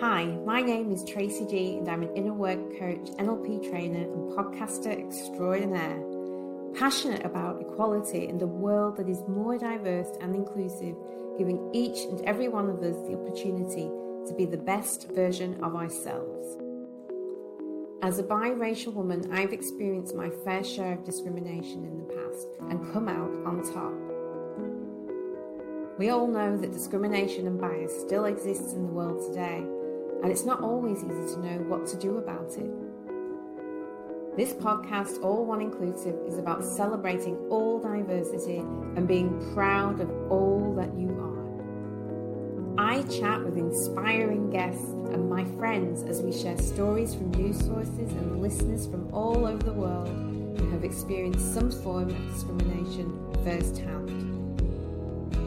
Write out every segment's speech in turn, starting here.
Hi, my name is Tracy G, and I'm an inner work coach, NLP trainer, and podcaster extraordinaire. Passionate about equality and a world that is more diverse and inclusive, giving each and every one of us the opportunity to be the best version of ourselves. As a biracial woman, I've experienced my fair share of discrimination in the past and come out on top. We all know that discrimination and bias still exists in the world today, and it's not always easy to know what to do about it. This podcast, All One Inclusive, is about celebrating all diversity and being proud of all that you are. I chat with inspiring guests and my friends as we share stories from news sources and listeners from all over the world who have experienced some form of discrimination firsthand.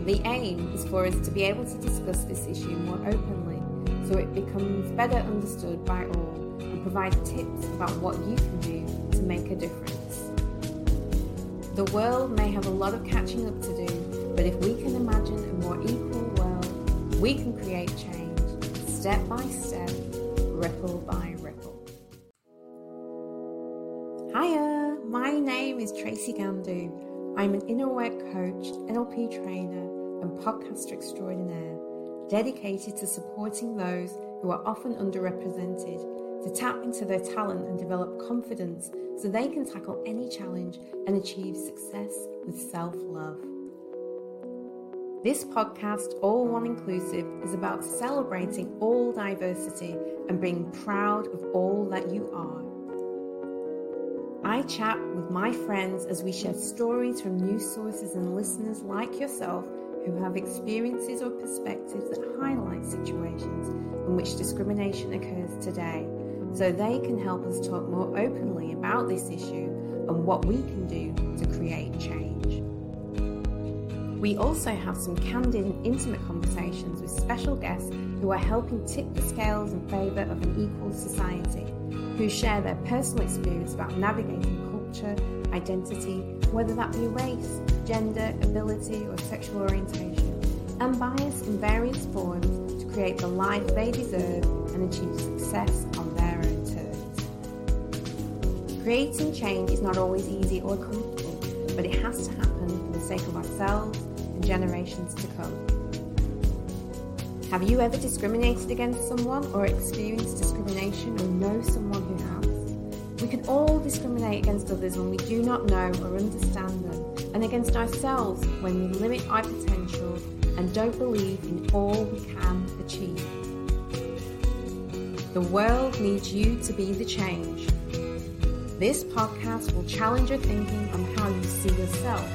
The aim is for us to be able to discuss this issue more openly so it becomes better understood by all and provides tips about what you can do to make a difference. The world may have a lot of catching up to do, but if we can imagine a more equal world, we can create change step by step, ripple by ripple. Hiya, my name is Tracy Gandu. I'm an inner work coach, NLP trainer, and podcaster extraordinaire, dedicated to supporting those who are often underrepresented to tap into their talent and develop confidence so they can tackle any challenge and achieve success with self love. This podcast, All One Inclusive, is about celebrating all diversity and being proud of all that you are. I chat with my friends as we share stories from news sources and listeners like yourself who have experiences or perspectives that highlight situations in which discrimination occurs today so they can help us talk more openly about this issue and what we can do to create change. We also have some candid and intimate conversations with special guests who are helping tip the scales in favour of an equal society who share their personal experience about navigating culture, identity, whether that be race, gender, ability, or sexual orientation, and bias in various forms to create the life they deserve and achieve success on their own terms. Creating change is not always easy or comfortable, but it has to happen for the sake of ourselves and generations to come. Have you ever discriminated against someone or experienced discrimination or know someone who has? We can all discriminate against others when we do not know or understand them, and against ourselves when we limit our potential and don't believe in all we can achieve. The world needs you to be the change. This podcast will challenge your thinking on how you see yourself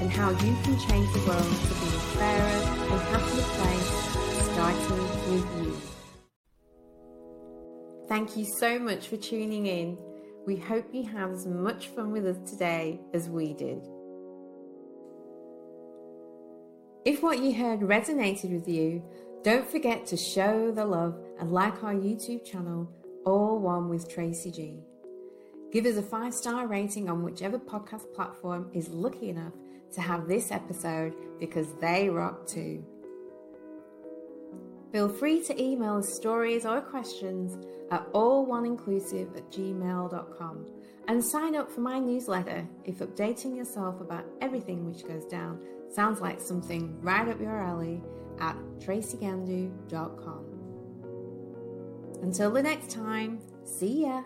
and how you can change the world to be a fairer and happier place starting with you. Thank you so much for tuning in. We hope you have as much fun with us today as we did. If what you heard resonated with you, don't forget to show the love and like our YouTube channel, All One with Tracy G. Give us a five star rating on whichever podcast platform is lucky enough to have this episode because they rock too. Feel free to email us stories or questions at alloneinclusive at gmail.com and sign up for my newsletter if updating yourself about everything which goes down sounds like something right up your alley at tracygandu.com. Until the next time, see ya!